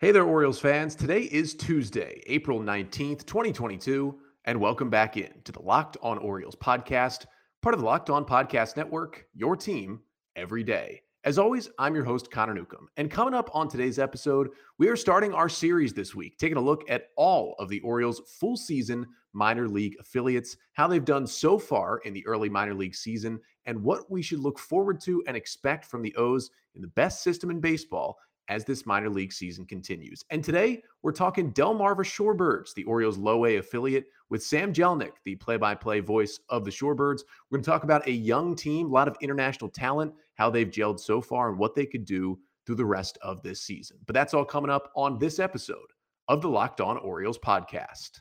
Hey there, Orioles fans. Today is Tuesday, April 19th, 2022, and welcome back in to the Locked On Orioles podcast, part of the Locked On Podcast Network, your team every day. As always, I'm your host, Connor Newcomb. And coming up on today's episode, we are starting our series this week, taking a look at all of the Orioles' full season minor league affiliates, how they've done so far in the early minor league season, and what we should look forward to and expect from the O's in the best system in baseball as this minor league season continues. And today, we're talking Delmarva Shorebirds, the Orioles low A affiliate, with Sam Jelinek, the play by play voice of the Shorebirds. We're going to talk about a young team, a lot of international talent, how they've gelled so far, and what they could do through the rest of this season. But that's all coming up on this episode of the Locked On Orioles podcast.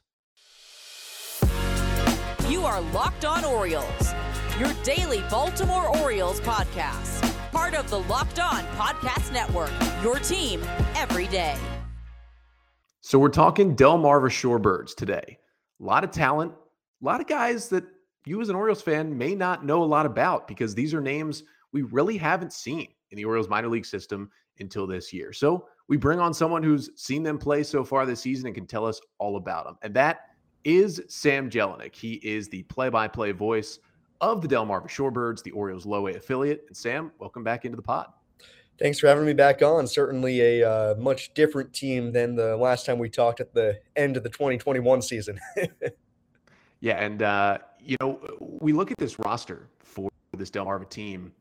You are Locked On Orioles, your daily Baltimore Orioles podcast part of the Locked On Podcast Network. Your team every day. So we're talking Delmarva Shorebirds today. A lot of talent, a lot of guys that you as an Orioles fan may not know a lot about because these are names we really haven't seen in the Orioles minor league system until this year. So we bring on someone who's seen them play so far this season and can tell us all about them. And that is Sam Jelinek. He is the play-by-play voice of the Delmarva Shorebirds, the Orioles low A affiliate. And Sam, welcome back into the pod. Thanks for having me back on. Certainly a uh, much different team than the last time we talked at the end of the 2021 season. yeah, and uh, you know, we look at this roster for this Delmarva team.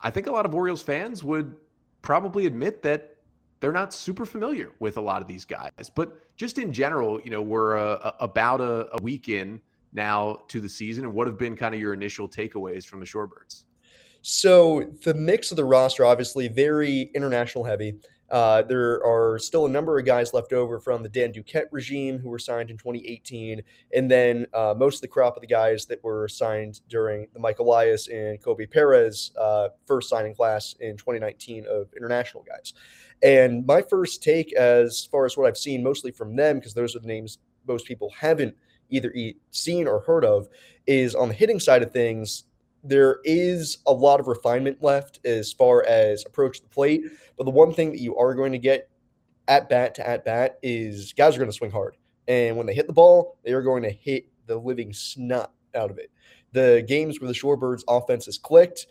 I think a lot of Orioles fans would probably admit that they're not super familiar with a lot of these guys. But just in general, you know, we're uh, about a, a week in now to the season, and what have been kind of your initial takeaways from the Shorebirds? So the mix of the roster, obviously, very international heavy. Uh, there are still a number of guys left over from the Dan Duquette regime who were signed in 2018, and then uh, most of the crop of the guys that were signed during the Mike Elias and Koby Perez uh, first signing class in 2019 of international guys. And my first take, as far as what I've seen, mostly from them, because those are the names most people haven't either seen or heard of is on the hitting side of things there is a lot of refinement left as far as approach the plate but the one thing that you are going to get at bat to at bat is guys are going to swing hard and when they hit the ball they are going to hit the living snot out of it. The games where the shorebirds offense has clicked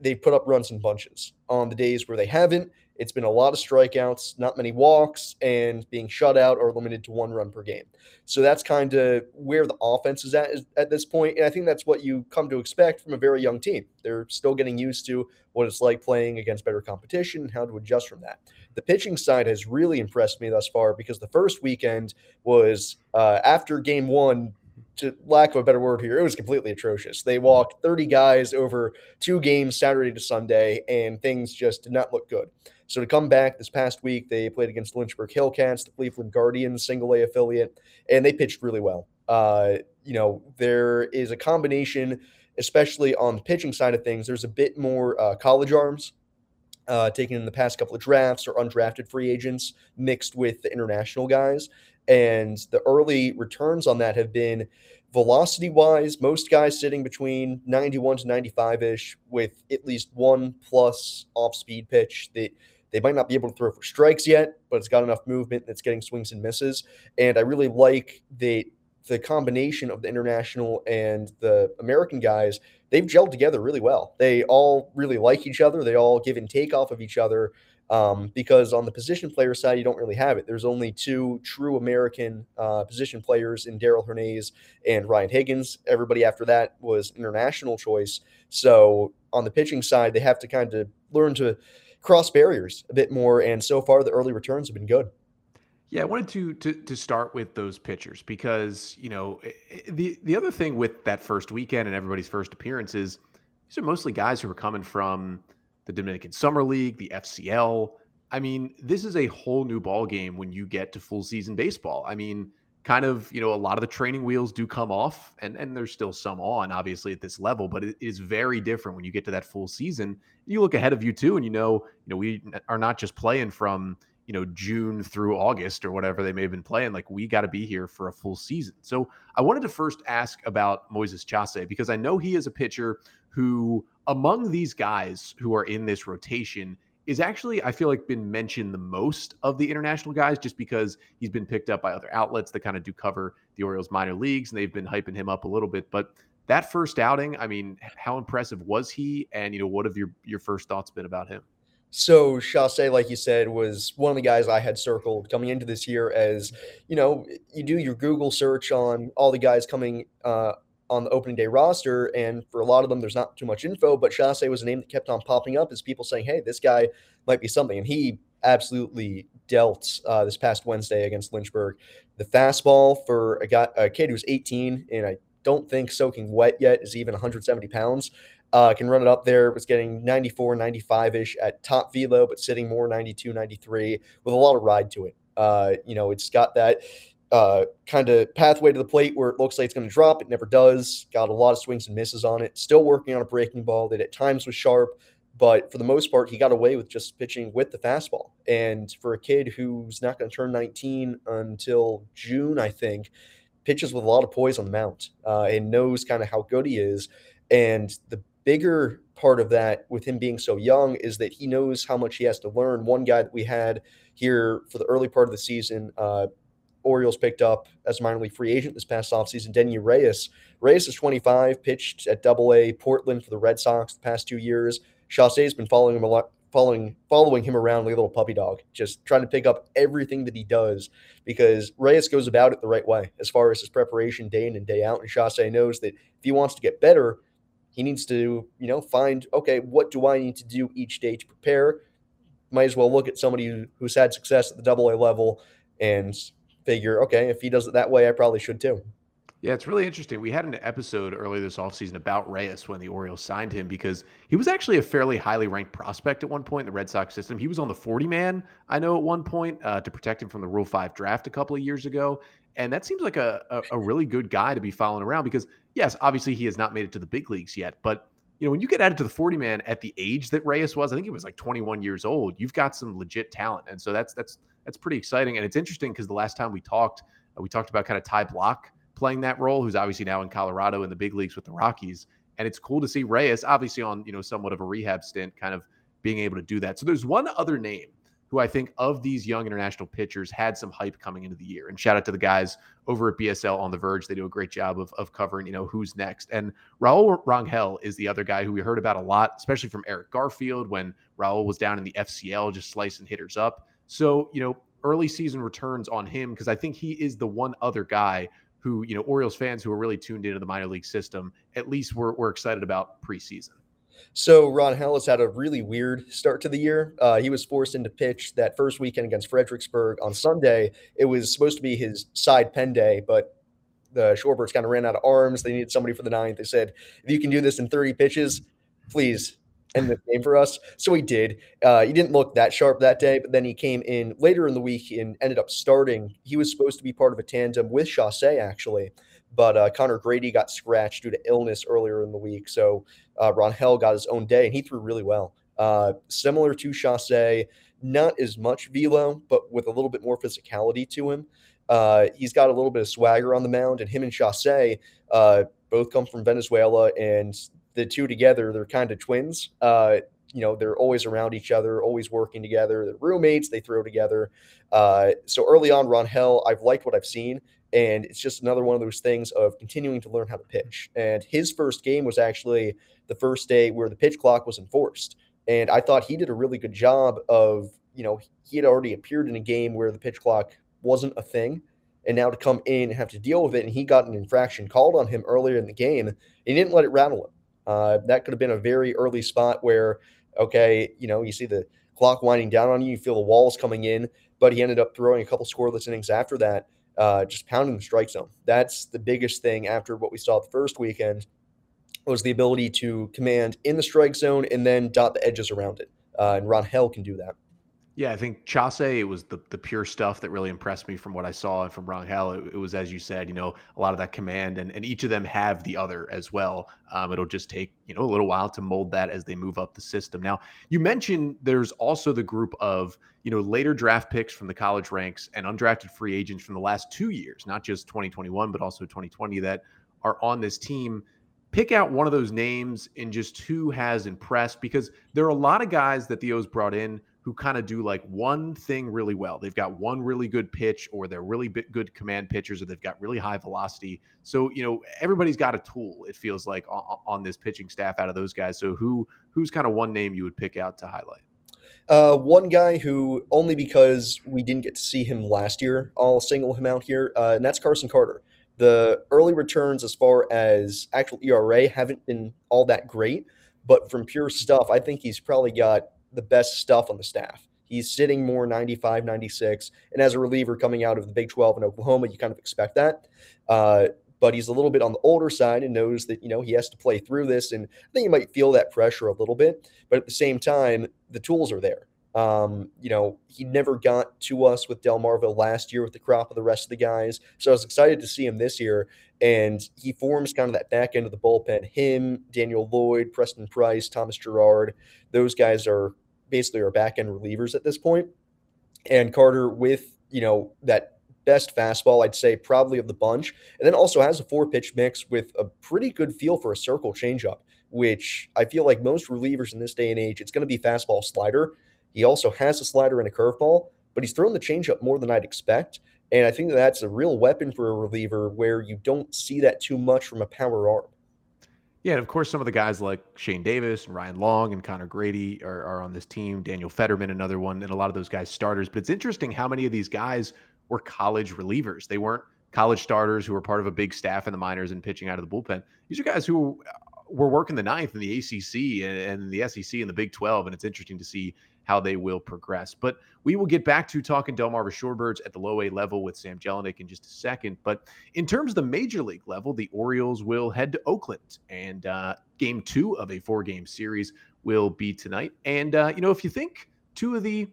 they put up runs in bunches. On the days where they haven't it's been a lot of strikeouts, not many walks, and being shut out or limited to one run per game. So that's kind of where the offense is at at this point, and I think that's what you come to expect from a very young team. They're still getting used to what it's like playing against better competition and how to adjust from that. The pitching side has really impressed me thus far because the first weekend was uh, after game one to lack of a better word here, it was completely atrocious. They walked 30 guys over two games, Saturday to Sunday, and things just did not look good. So to come back this past week, they played against Lynchburg Hillcats, the Cleveland Guardians single A affiliate, and they pitched really well. Uh, you know, there is a combination, especially on the pitching side of things. There's a bit more uh, college arms uh, taken in the past couple of drafts or undrafted free agents mixed with the international guys. And the early returns on that have been velocity wise, most guys sitting between 91 to 95 ish with at least one plus off speed pitch that they might not be able to throw for strikes yet, but it's got enough movement that's getting swings and misses. And I really like the the combination of the international and the American guys. They've gelled together really well. They all really like each other. They all give and take off of each other. Um, because on the position player side, you don't really have it. There's only two true American uh, position players in Darell Hernaiz and Ryan Higgins. Everybody after that was international choice. So on the pitching side, they have to kind of learn to cross barriers a bit more. And so far, the early returns have been good. Yeah, I wanted to to to start with those pitchers because you know the the other thing with that first weekend and everybody's first appearance is these are mostly guys who are coming from the Dominican Summer League, the FCL. I mean, this is a whole new ball game when you get to full season baseball. I mean, kind of, you know, a lot of the training wheels do come off and and there's still some on obviously at this level, but it is very different when you get to that full season. You look ahead of you too and you know, you know, we are not just playing from, you know, June through August or whatever they may have been playing. Like we got to be here for a full season. So I wanted to first ask about Moises Chace because I know he is a pitcher who among these guys who are in this rotation is actually, I feel like, been mentioned the most of the international guys just because he's been picked up by other outlets that kind of do cover the Orioles minor leagues and they've been hyping him up a little bit. But that first outing, I mean, how impressive was he? And, you know, what have your, your first thoughts been about him? So Chace, like you said, was one of the guys I had circled coming into this year. As you know, you do your Google search on all the guys coming uh, on the opening day roster, and for a lot of them, there's not too much info. But Chace was a name that kept on popping up as people saying, "Hey, this guy might be something," and he absolutely dealt uh, this past Wednesday against Lynchburg. The fastball for a guy, a kid who's 18, and I don't think soaking wet yet is even 170 pounds. Uh, can run it up there. Was getting 94, 95 ish at top velo, but sitting more 92, 93 with a lot of ride to it. Uh, you know, it's got that uh, kind of pathway to the plate where it looks like it's going to drop. It never does. Got a lot of swings and misses on it. Still working on a breaking ball that at times was sharp, but for the most part, he got away with just pitching with the fastball. And for a kid who's not going to turn 19 until June, I think, pitches with a lot of poise on the mound uh, and knows kind of how good he is. And the bigger part of that with him being so young is that he knows how much he has to learn. One guy that we had here for the early part of the season, uh, Orioles picked up as a minor league free agent this past offseason, Denyi Reyes. Reyes is 25, pitched at Double A Portland for the Red Sox the past two years. Chace has been following him a lot, following following him around like a little puppy dog, just trying to pick up everything that he does because Reyes goes about it the right way as far as his preparation day in and day out. And Chace knows that if he wants to get better, he needs to, you know, find okay, what do I need to do each day to prepare? Might as well look at somebody who's had success at the double A level and figure, okay, if he does it that way, I probably should too. Yeah, it's really interesting. We had an episode earlier this offseason about Reyes when the Orioles signed him because he was actually a fairly highly ranked prospect at one point in the Red Sox system. He was on the 40 man, I know, at one point uh, to protect him from the Rule 5 draft a couple of years ago. And that seems like a, a, a really good guy to be following around because, yes, obviously he has not made it to the big leagues yet. But, you know, when you get added to the 40 man at the age that Reyes was, I think he was like 21 years old, you've got some legit talent. And so that's, that's, that's pretty exciting. And it's interesting because the last time we talked, uh, we talked about kind of Ty Blach playing that role, who's obviously now in Colorado in the big leagues with the Rockies. And it's cool to see Reyes, obviously on you know somewhat of a rehab stint, kind of being able to do that. So there's one other name who I think of these young international pitchers had some hype coming into the year. And shout out to the guys over at BSL on the Verge. They do a great job of, of covering, you know, who's next. And Raul Rangel is the other guy who we heard about a lot, especially from Eric Garfield when Raul was down in the FCL just slicing hitters up. So, you know, early season returns on him because I think he is the one other guy who, you know, Orioles fans who are really tuned into the minor league system, at least we're, we're excited about preseason. So Ron has had a really weird start to the year. Uh, he was forced into pitch that first weekend against Fredericksburg on Sunday. It was supposed to be his side pen day, but the Shorebirds kind of ran out of arms. They needed somebody for the ninth. They said, if you can do this in 30 pitches, please end the game for us. So he did. Uh, he didn't look that sharp that day, but then he came in later in the week and ended up starting. He was supposed to be part of a tandem with Chace, actually, but uh, Connor Grady got scratched due to illness earlier in the week. So uh, Rangel got his own day, and he threw really well. Uh, similar to Chace, not as much velo, but with a little bit more physicality to him. Uh, he's got a little bit of swagger on the mound, and him and Chace uh, both come from Venezuela, and the two together, they're kind of twins. Uh, you know, they're always around each other, always working together. They're roommates, they throw together. Uh, so early on, Rangel, I've liked what I've seen. And it's just another one of those things of continuing to learn how to pitch. And his first game was actually the first day where the pitch clock was enforced. And I thought he did a really good job of, you know, he had already appeared in a game where the pitch clock wasn't a thing. And now to come in and have to deal with it. And he got an infraction called on him earlier in the game. He didn't let it rattle him. Uh, that could have been a very early spot where, okay, you know, you see the clock winding down on you, you feel the walls coming in, but he ended up throwing a couple scoreless innings after that, uh, just pounding the strike zone. That's the biggest thing after what we saw the first weekend was the ability to command in the strike zone and then dot the edges around it. Uh, and Rangel can do that. Yeah, I think Chace, it was the, the pure stuff that really impressed me from what I saw and from Rangel. It, it was, as you said, you know, a lot of that command, and, and each of them have the other as well. Um, it'll just take, you know, a little while to mold that as they move up the system. Now, you mentioned there's also the group of, you know, later draft picks from the college ranks and undrafted free agents from the last two years, not just 2021, but also 2020 that are on this team pick out one of those names and just who has impressed because there are a lot of guys that the O's brought in who kind of do like one thing really well. They've got one really good pitch, or they're really good command pitchers, or they've got really high velocity. So you know everybody's got a tool. It feels like on, on this pitching staff out of those guys. So who who's kind of one name you would pick out to highlight? Uh, one guy who only because we didn't get to see him last year, I'll single him out here, uh, and that's Carson Carter. The early returns, as far as actual ERA, haven't been all that great, but from pure stuff, I think he's probably got the best stuff on the staff. He's sitting more 95, 96. And as a reliever coming out of the Big 12 in Oklahoma, you kind of expect that. Uh, but he's a little bit on the older side and knows that, you know, he has to play through this. And I think he might feel that pressure a little bit. But at the same time, the tools are there. Um, you know, he never got to us with Del Delmarva last year with the crop of the rest of the guys. So I was excited to see him this year. And he forms kind of that back end of the bullpen. Him, Daniel Lloyd, Preston Price, Thomas Girard, those guys are basically our back end relievers at this point. And Carter with, you know, that best fastball, I'd say probably of the bunch. And then also has a four pitch mix with a pretty good feel for a circle changeup, which I feel like most relievers in this day and age, it's going to be fastball slider. He also has a slider and a curveball, but he's thrown the changeup more than I'd expect. And I think that's a real weapon for a reliever where you don't see that too much from a power arm. Yeah, and of course, some of the guys like Shane Davis and Ryan Long and Connor Grady are, are on this team. Daniel Federman, another one, and a lot of those guys starters. But it's interesting how many of these guys were college relievers. They weren't college starters who were part of a big staff in the minors and pitching out of the bullpen. These are guys who uh, were working the ninth in the ACC and, and the SEC and the Big 12. And it's interesting to see how they will progress. But we will get back to talking Delmarva Shorebirds at the low A level with Sam Jelinek in just a second. But in terms of the major league level, the Orioles will head to Oakland, and uh, game two of a four game series will be tonight. And, uh, you know, if you think two of the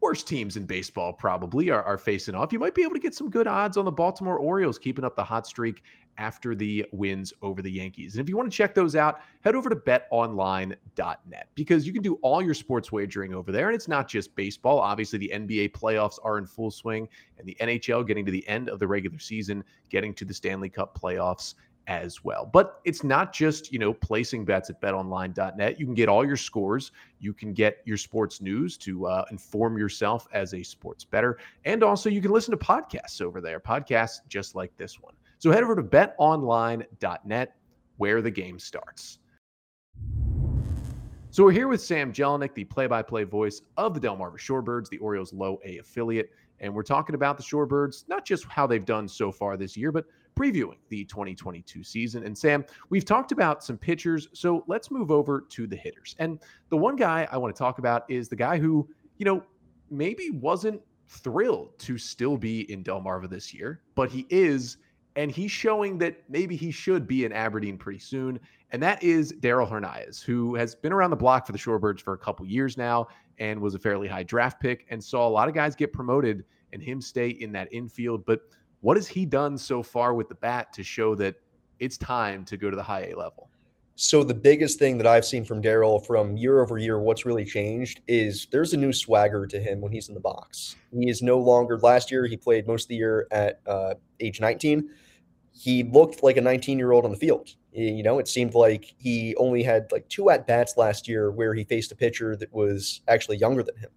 worst teams in baseball probably are, are facing off. You might be able to get some good odds on the Baltimore Orioles keeping up the hot streak after the wins over the Yankees. And if you want to check those out, head over to betonline.net because you can do all your sports wagering over there. And it's not just baseball. Obviously, the NBA playoffs are in full swing and the NHL getting to the end of the regular season, getting to the Stanley Cup playoffs as well. But it's not just, you know, placing bets at betonline.net. You can get all your scores. You can get your sports news to uh, inform yourself as a sports bettor. And also you can listen to podcasts over there, podcasts just like this one. So head over to betonline.net where the game starts. So we're here with Sam Jelinek, the play-by-play voice of the Delmarva Shorebirds, the Orioles low A affiliate, and we're talking about the Shorebirds, not just how they've done so far this year, but previewing the 2022 season. And Sam, we've talked about some pitchers, so let's move over to the hitters. And the one guy I want to talk about is the guy who, you know, maybe wasn't thrilled to still be in Delmarva this year, but he is and he's showing that maybe he should be in Aberdeen pretty soon. And that is Darell Hernaiz, who has been around the block for the Shorebirds for a couple years now and was a fairly high draft pick and saw a lot of guys get promoted and him stay in that infield. But what has he done so far with the bat to show that it's time to go to the high A level? So the biggest thing that I've seen from Darell from year over year, what's really changed is there's a new swagger to him when he's in the box. He is no longer. Last year, he played most of the year at uh, age 19 he looked like a 19 year old on the field. You know, it seemed like he only had like two at bats last year where he faced a pitcher that was actually younger than him.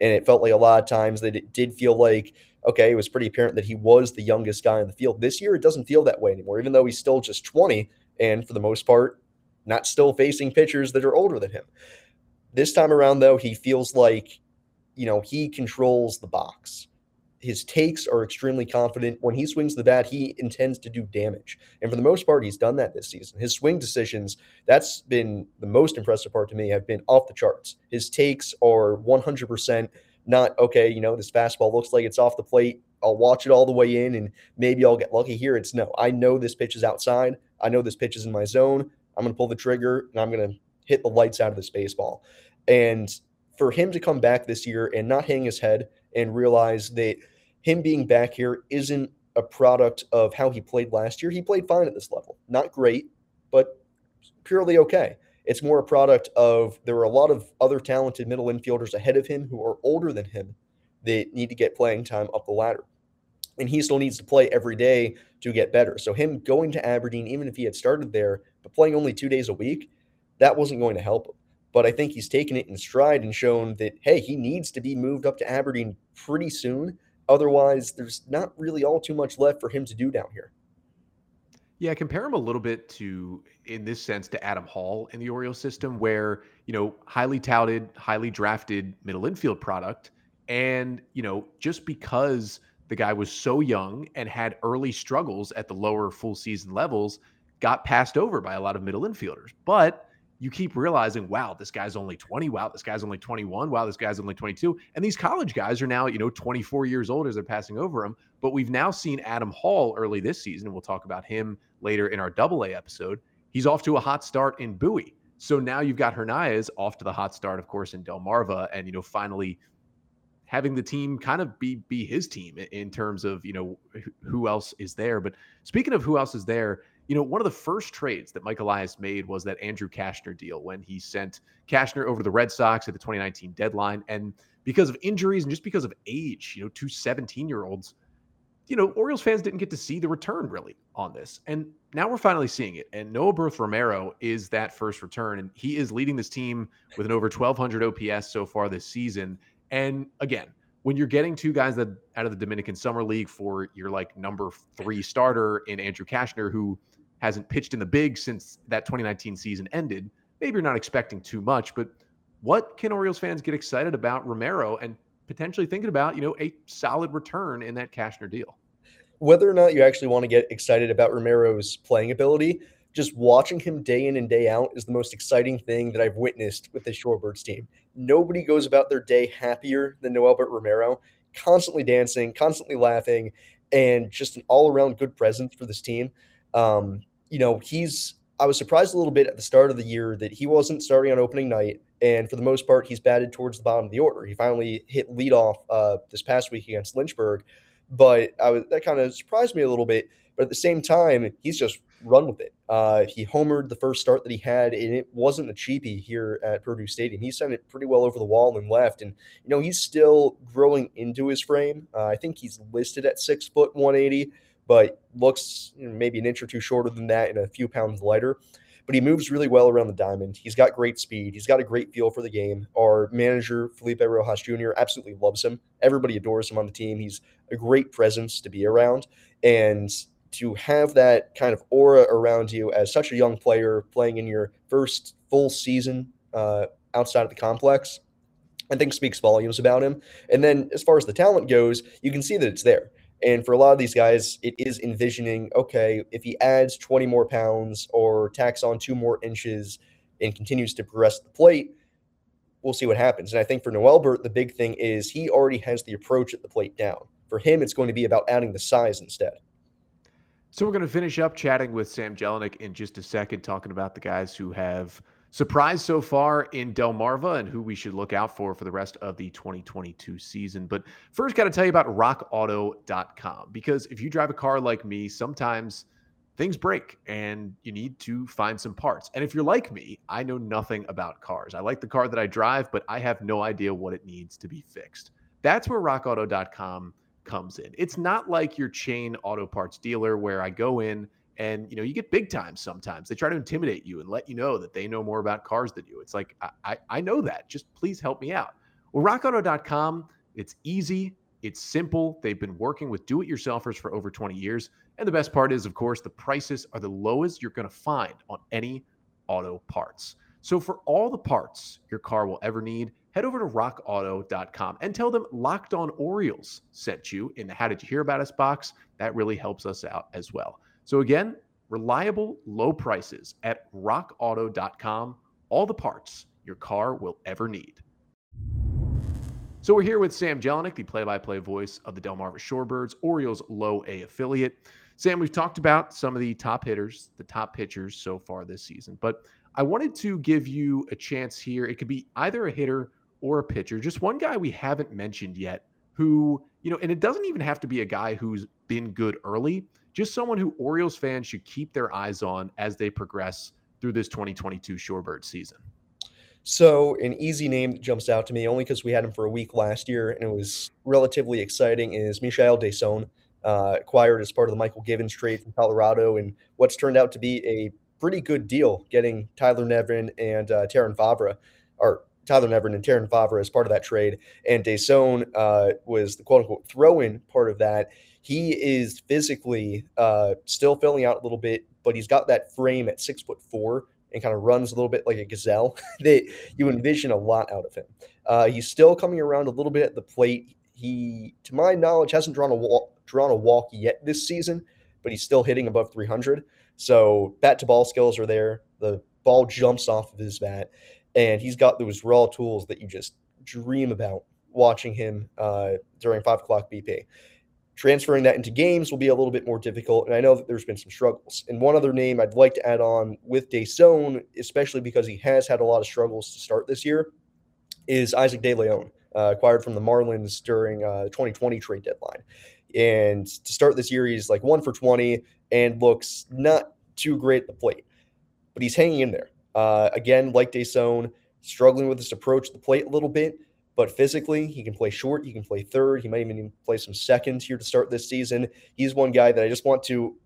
And it felt like a lot of times that it did feel like, okay, it was pretty apparent that he was the youngest guy in the field. This year, it doesn't feel that way anymore, even though he's still just 20 and for the most part, not still facing pitchers that are older than him. This time around, though, he feels like, you know, he controls the box his takes are extremely confident. When he swings the bat, he intends to do damage. And for the most part, he's done that this season. His swing decisions, that's been the most impressive part to me, have been off the charts. His takes are 100% not, okay, you know, this fastball looks like it's off the plate. I'll watch it all the way in and maybe I'll get lucky here. It's no, I know this pitch is outside. I know this pitch is in my zone. I'm going to pull the trigger and I'm going to hit the lights out of this baseball. And for him to come back this year and not hang his head and realize that – him being back here isn't a product of how he played last year. He played fine at this level. Not great, but purely okay. It's more a product of there are a lot of other talented middle infielders ahead of him who are older than him that need to get playing time up the ladder. And he still needs to play every day to get better. So him going to Aberdeen, even if he had started there, but playing only two days a week, that wasn't going to help him. but I think he's taken it in stride and shown that, hey, he needs to be moved up to Aberdeen pretty soon. Otherwise, there's not really all too much left for him to do down here. Yeah, compare him a little bit to, in this sense, to Adam Hall in the Orioles system, where, you know, highly touted, highly drafted middle infield product. And, you know, just because the guy was so young and had early struggles at the lower full season levels, got passed over by a lot of middle infielders. But you keep realizing, wow, this guy's only 20. Wow, this guy's only 21. Wow, this guy's only 22. And these college guys are now, you know, 24 years old as they're passing over him. But we've now seen Adam Hall early this season. We'll talk about him later in our double A episode. He's off to a hot start in Bowie. So now you've got Hernandez off to the hot start, of course, in Delmarva, and you know, finally having the team kind of be be his team in terms of you know who else is there. But speaking of who else is there, you know, one of the first trades that Mike Elias made was that Andrew Cashner deal when he sent Cashner over to the Red Sox at the 2019 deadline. And because of injuries and just because of age, you know, two 17 year olds, you know, Orioles fans didn't get to see the return really on this. And now we're finally seeing it. And Noelbert Romero is that first return. And he is leading this team with an over 1,200 OPS so far this season. And again, when you're getting two guys that out of the Dominican Summer League for your like number three starter in Andrew Cashner, who hasn't pitched in the big since that 2019 season ended. Maybe you're not expecting too much, but what can Orioles fans get excited about Romero and potentially thinking about, you know, a solid return in that Cashner deal? Whether or not you actually want to get excited about Romero's playing ability, just watching him day in and day out is the most exciting thing that I've witnessed with this Shorebirds team. Nobody goes about their day happier than Noelbert Romero, constantly dancing, constantly laughing, and just an all around good presence for this team. Um, you know, he's I was surprised a little bit at the start of the year that he wasn't starting on opening night. And for the most part, he's batted towards the bottom of the order. He finally hit leadoff uh, this past week against Lynchburg, but I was that kind of surprised me a little bit. But at the same time, he's just run with it. Uh, he homered the first start that he had, and it wasn't a cheapie here at Perdue Stadium. He sent it pretty well over the wall and left. And you know he's still growing into his frame. Uh, I think he's listed at six foot one eighty but looks maybe an inch or two shorter than that and a few pounds lighter. But he moves really well around the diamond. He's got great speed. He's got a great feel for the game. Our manager, Felipe Rojas Jr., absolutely loves him. Everybody adores him on the team. He's a great presence to be around. And to have that kind of aura around you as such a young player playing in your first full season uh, outside of the complex, I think speaks volumes about him. And then as far as the talent goes, you can see that it's there. And for a lot of these guys, it is envisioning okay, if he adds 20 more pounds or tacks on two more inches and continues to progress the plate, we'll see what happens. And I think for Noelbert, the big thing is he already has the approach at the plate down. For him, it's going to be about adding the size instead. So we're going to finish up chatting with Sam Jelinek in just a second, talking about the guys who have – surprise so far in Delmarva and who we should look out for for the rest of the 2022 season. But first, got to tell you about rockauto.com because if you drive a car like me, sometimes things break and you need to find some parts. And if you're like me, I know nothing about cars. I like the car that I drive, but I have no idea what it needs to be fixed. That's where rockauto.com comes in. It's not like your chain auto parts dealer where I go in and you know, you get big times sometimes. They try to intimidate you and let you know that they know more about cars than you. It's like, I, I, I know that. Just please help me out. Well, rockauto.com, it's easy, it's simple. They've been working with do it yourselfers for over 20 years. And the best part is, of course, the prices are the lowest you're going to find on any auto parts. So for all the parts your car will ever need, head over to rockauto.com and tell them Locked On Orioles sent you in the How Did You Hear About Us box. That really helps us out as well. So again, reliable, low prices at rockauto.com. All the parts your car will ever need. So we're here with Sam Jelinek, the play-by-play voice of the Delmarva Shorebirds, Orioles Low A affiliate. Sam, we've talked about some of the top hitters, the top pitchers so far this season, but I wanted to give you a chance here. It could be either a hitter or a pitcher, just one guy we haven't mentioned yet who, you know, and it doesn't even have to be a guy who's been good early just someone who Orioles fans should keep their eyes on as they progress through this 2022 Shorebird season? So, an easy name that jumps out to me only because we had him for a week last year and it was relatively exciting is Mishael Deson, uh, acquired as part of the Mychal Givens trade from Colorado, and what's turned out to be a pretty good deal getting Tyler Nevin and uh, Terrin Vavra. or Tyler Nevin and Terrin Favre as part of that trade, and Deson uh, was the quote unquote throw in part of that. He is physically uh, still filling out a little bit, but he's got that frame at six foot four and kind of runs a little bit like a gazelle that you envision a lot out of him. Uh, he's still coming around a little bit at the plate. He, to my knowledge, hasn't drawn a walk, drawn a walk yet this season, but he's still hitting above 300. So bat to ball skills are there. The ball jumps off of his bat, and he's got those raw tools that you just dream about watching him uh, during five o'clock BP. Transferring that into games will be a little bit more difficult, and I know that there's been some struggles. And one other name I'd like to add on with Deson, especially because he has had a lot of struggles to start this year, is Isaac De Leon, uh, acquired from the Marlins during uh, 2020 trade deadline. And to start this year, he's like one for 20 and looks not too great at the plate, but he's hanging in there. Uh, again, like Deson, struggling with his approach to the plate a little bit, but physically, he can play short, he can play third, he might even play some seconds here to start this season. He's one guy that I just want to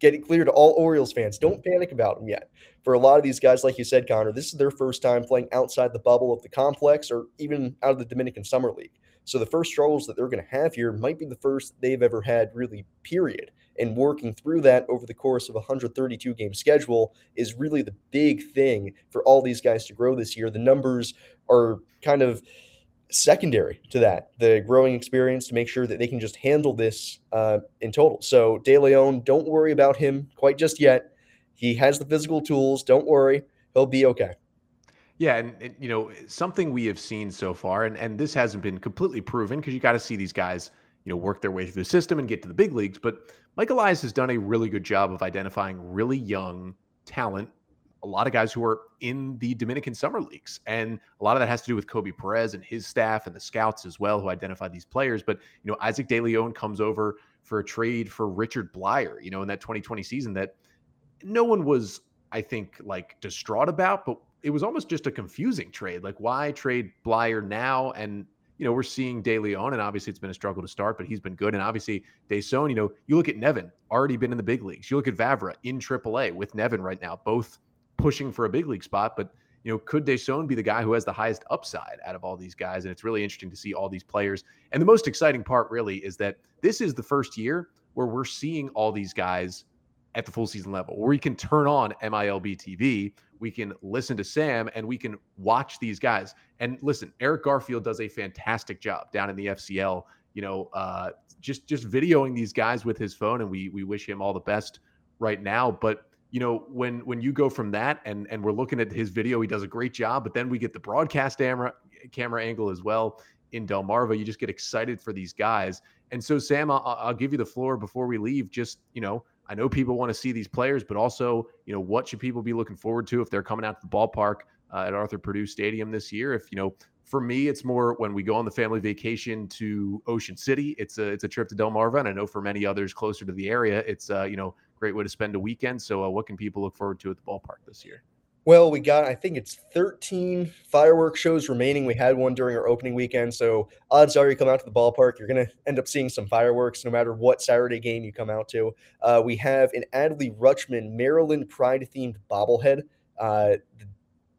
get it clear to all Orioles fans. Don't panic about him yet. For a lot of these guys, like you said, Connor, this is their first time playing outside the bubble of the complex or even out of the Dominican Summer League. So the first struggles that they're going to have here might be the first they've ever had, really, period. And working through that over the course of a 132 game schedule is really the big thing for all these guys to grow this year. The numbers are kind of secondary to that, the growing experience to make sure that they can just handle this uh, in total. So De Leon, don't worry about him quite just yet. He has the physical tools. Don't worry, he'll be okay. Yeah, and, and, you know something we have seen so far, and and this hasn't been completely proven because you got to see these guys, you know, work their way through the system and get to the big leagues. But Mike Elias has done a really good job of identifying really young talent, a lot of guys who are in the Dominican summer leagues, and a lot of that has to do with Koby Perez and his staff and the scouts as well who identify these players. But you know, Isaac De Leon comes over for a trade for Richard Bleier, you know, in that 2020 season that no one was, I think, like distraught about, but it was almost just a confusing trade. Like, why trade Bleier now? And you know, we're seeing De Leon, and obviously it's been a struggle to start, but he's been good. And obviously Deson, you know, you look at Nevin, already been in the big leagues. You look at Vavra in AAA with Nevin right now, both pushing for a big league spot. But you know, could Deson be the guy who has the highest upside out of all these guys? And it's really interesting to see all these players. And the most exciting part, really, is that this is the first year where we're seeing all these guys at the full season level, where we can turn on MILB TV, we can listen to Sam, and we can watch these guys. And listen, Eric Garfield does a fantastic job down in the FCL. You know, uh, just just videoing these guys with his phone, and we we wish him all the best right now. But you know, when when you go from that, and and we're looking at his video, he does a great job. But then we get the broadcast camera camera angle as well in Delmarva. You just get excited for these guys. And so, Sam, I'll, I'll give you the floor before we leave. Just you know I know people want to see these players, but also, you know, what should people be looking forward to if they're coming out to the ballpark uh, at Arthur Perdue Stadium this year? If you know, for me, it's more when we go on the family vacation to Ocean City. It's a it's a trip to Delmarva, and I know for many others closer to the area, it's uh, you know great way to spend a weekend. So, uh, what can people look forward to at the ballpark this year? Well, we got, I think it's 13 fireworks shows remaining. We had one during our opening weekend. So odds are you come out to the ballpark, you're going to end up seeing some fireworks no matter what Saturday game you come out to. Uh, we have an Adley Rutschman Maryland Pride themed bobblehead. Uh, the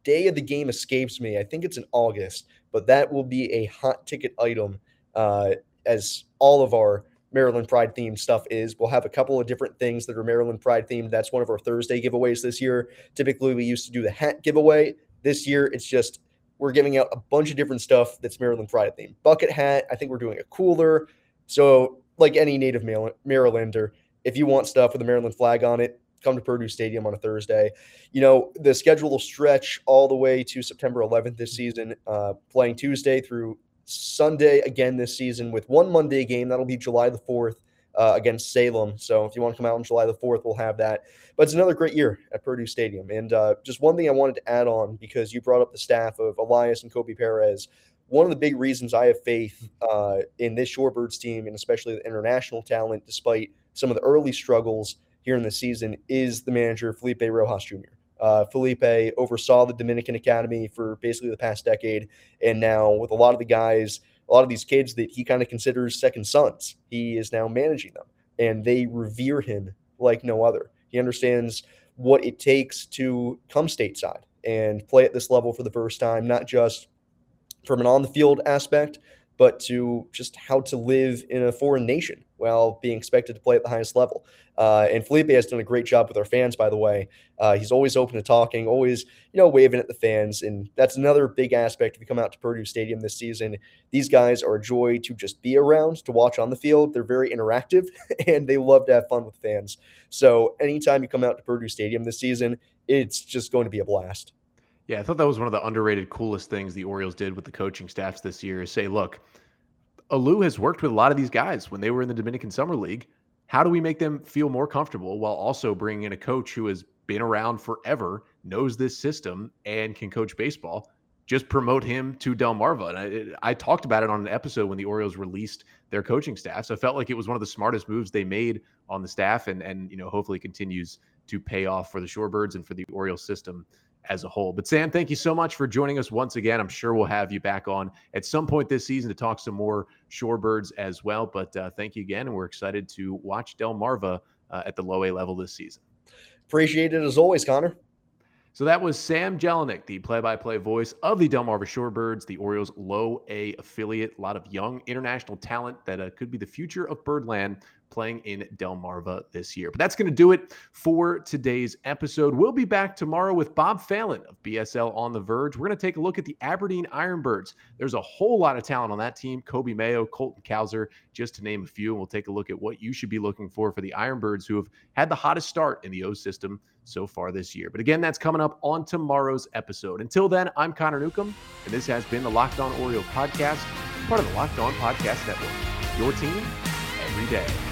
day of the game escapes me. I think it's in August, but that will be a hot ticket item uh, as all of our Maryland Pride themed stuff is. We'll have a couple of different things that are Maryland Pride themed. That's one of our Thursday giveaways this year. Typically, we used to do the hat giveaway. This year, it's just we're giving out a bunch of different stuff that's Maryland Pride themed. Bucket hat. I think we're doing a cooler. So, like any native Marylander, if you want stuff with a Maryland flag on it, come to Perdue Stadium on a Thursday. You know, the schedule will stretch all the way to September 11th this season, uh, playing Tuesday through Sunday again this season with one Monday game. That'll be July the 4th uh, against Salem. So if you want to come out on July the 4th, we'll have that. But it's another great year at Perdue Stadium. And uh, just one thing I wanted to add on because you brought up the staff of Elias and Koby Perez. One of the big reasons I have faith uh, in this Shorebirds team and especially the international talent, despite some of the early struggles here in the season, is the manager, Felipe Rojas Jr. Uh, Felipe oversaw the Dominican Academy for basically the past decade. And now, with a lot of the guys, a lot of these kids that he kind of considers second sons, he is now managing them. And they revere him like no other. He understands what it takes to come stateside and play at this level for the first time, not just from an on the field aspect, but to just how to live in a foreign nation while being expected to play at the highest level. Uh, and Felipe has done a great job with our fans, by the way. Uh, he's always open to talking, always, you know, waving at the fans. And that's another big aspect if you come out to Perdue Stadium this season. These guys are a joy to just be around, to watch on the field. They're very interactive and they love to have fun with fans. So anytime you come out to Perdue Stadium this season, it's just going to be a blast. Yeah, I thought that was one of the underrated, coolest things the Orioles did with the coaching staffs this year is say, look, Alou has worked with a lot of these guys when they were in the Dominican Summer League. How do we make them feel more comfortable while also bringing in a coach who has been around forever, knows this system, and can coach baseball? Just promote him to Delmarva. And I, I talked about it on an episode when the Orioles released their coaching staff. So I felt like it was one of the smartest moves they made on the staff, and and you know hopefully continues to pay off for the Shorebirds and for the Orioles system as a whole. But Sam, thank you so much for joining us once again. I'm sure we'll have you back on at some point this season to talk some more shorebirds as well. But uh, thank you again, and we're excited to watch Delmarva uh, at the low A level this season. Appreciate it as always, Connor. So that was Sam Jelinek, the play-by-play voice of the Delmarva Shorebirds, the Orioles low A affiliate. A lot of young international talent that uh, could be the future of Birdland playing in Delmarva this year. But that's going to do it for today's episode. We'll be back tomorrow with Bob Phelan of BSL on the Verge. We're going to take a look at the Aberdeen Ironbirds. There's a whole lot of talent on that team. Coby Mayo, Colton Cowser, just to name a few. And we'll take a look at what you should be looking for for the Ironbirds who have had the hottest start in the O system so far this year. But again, that's coming up on tomorrow's episode. Until then, I'm Connor Newcomb, and this has been the Locked On Orioles podcast, part of the Locked On Podcast Network. Your team every day.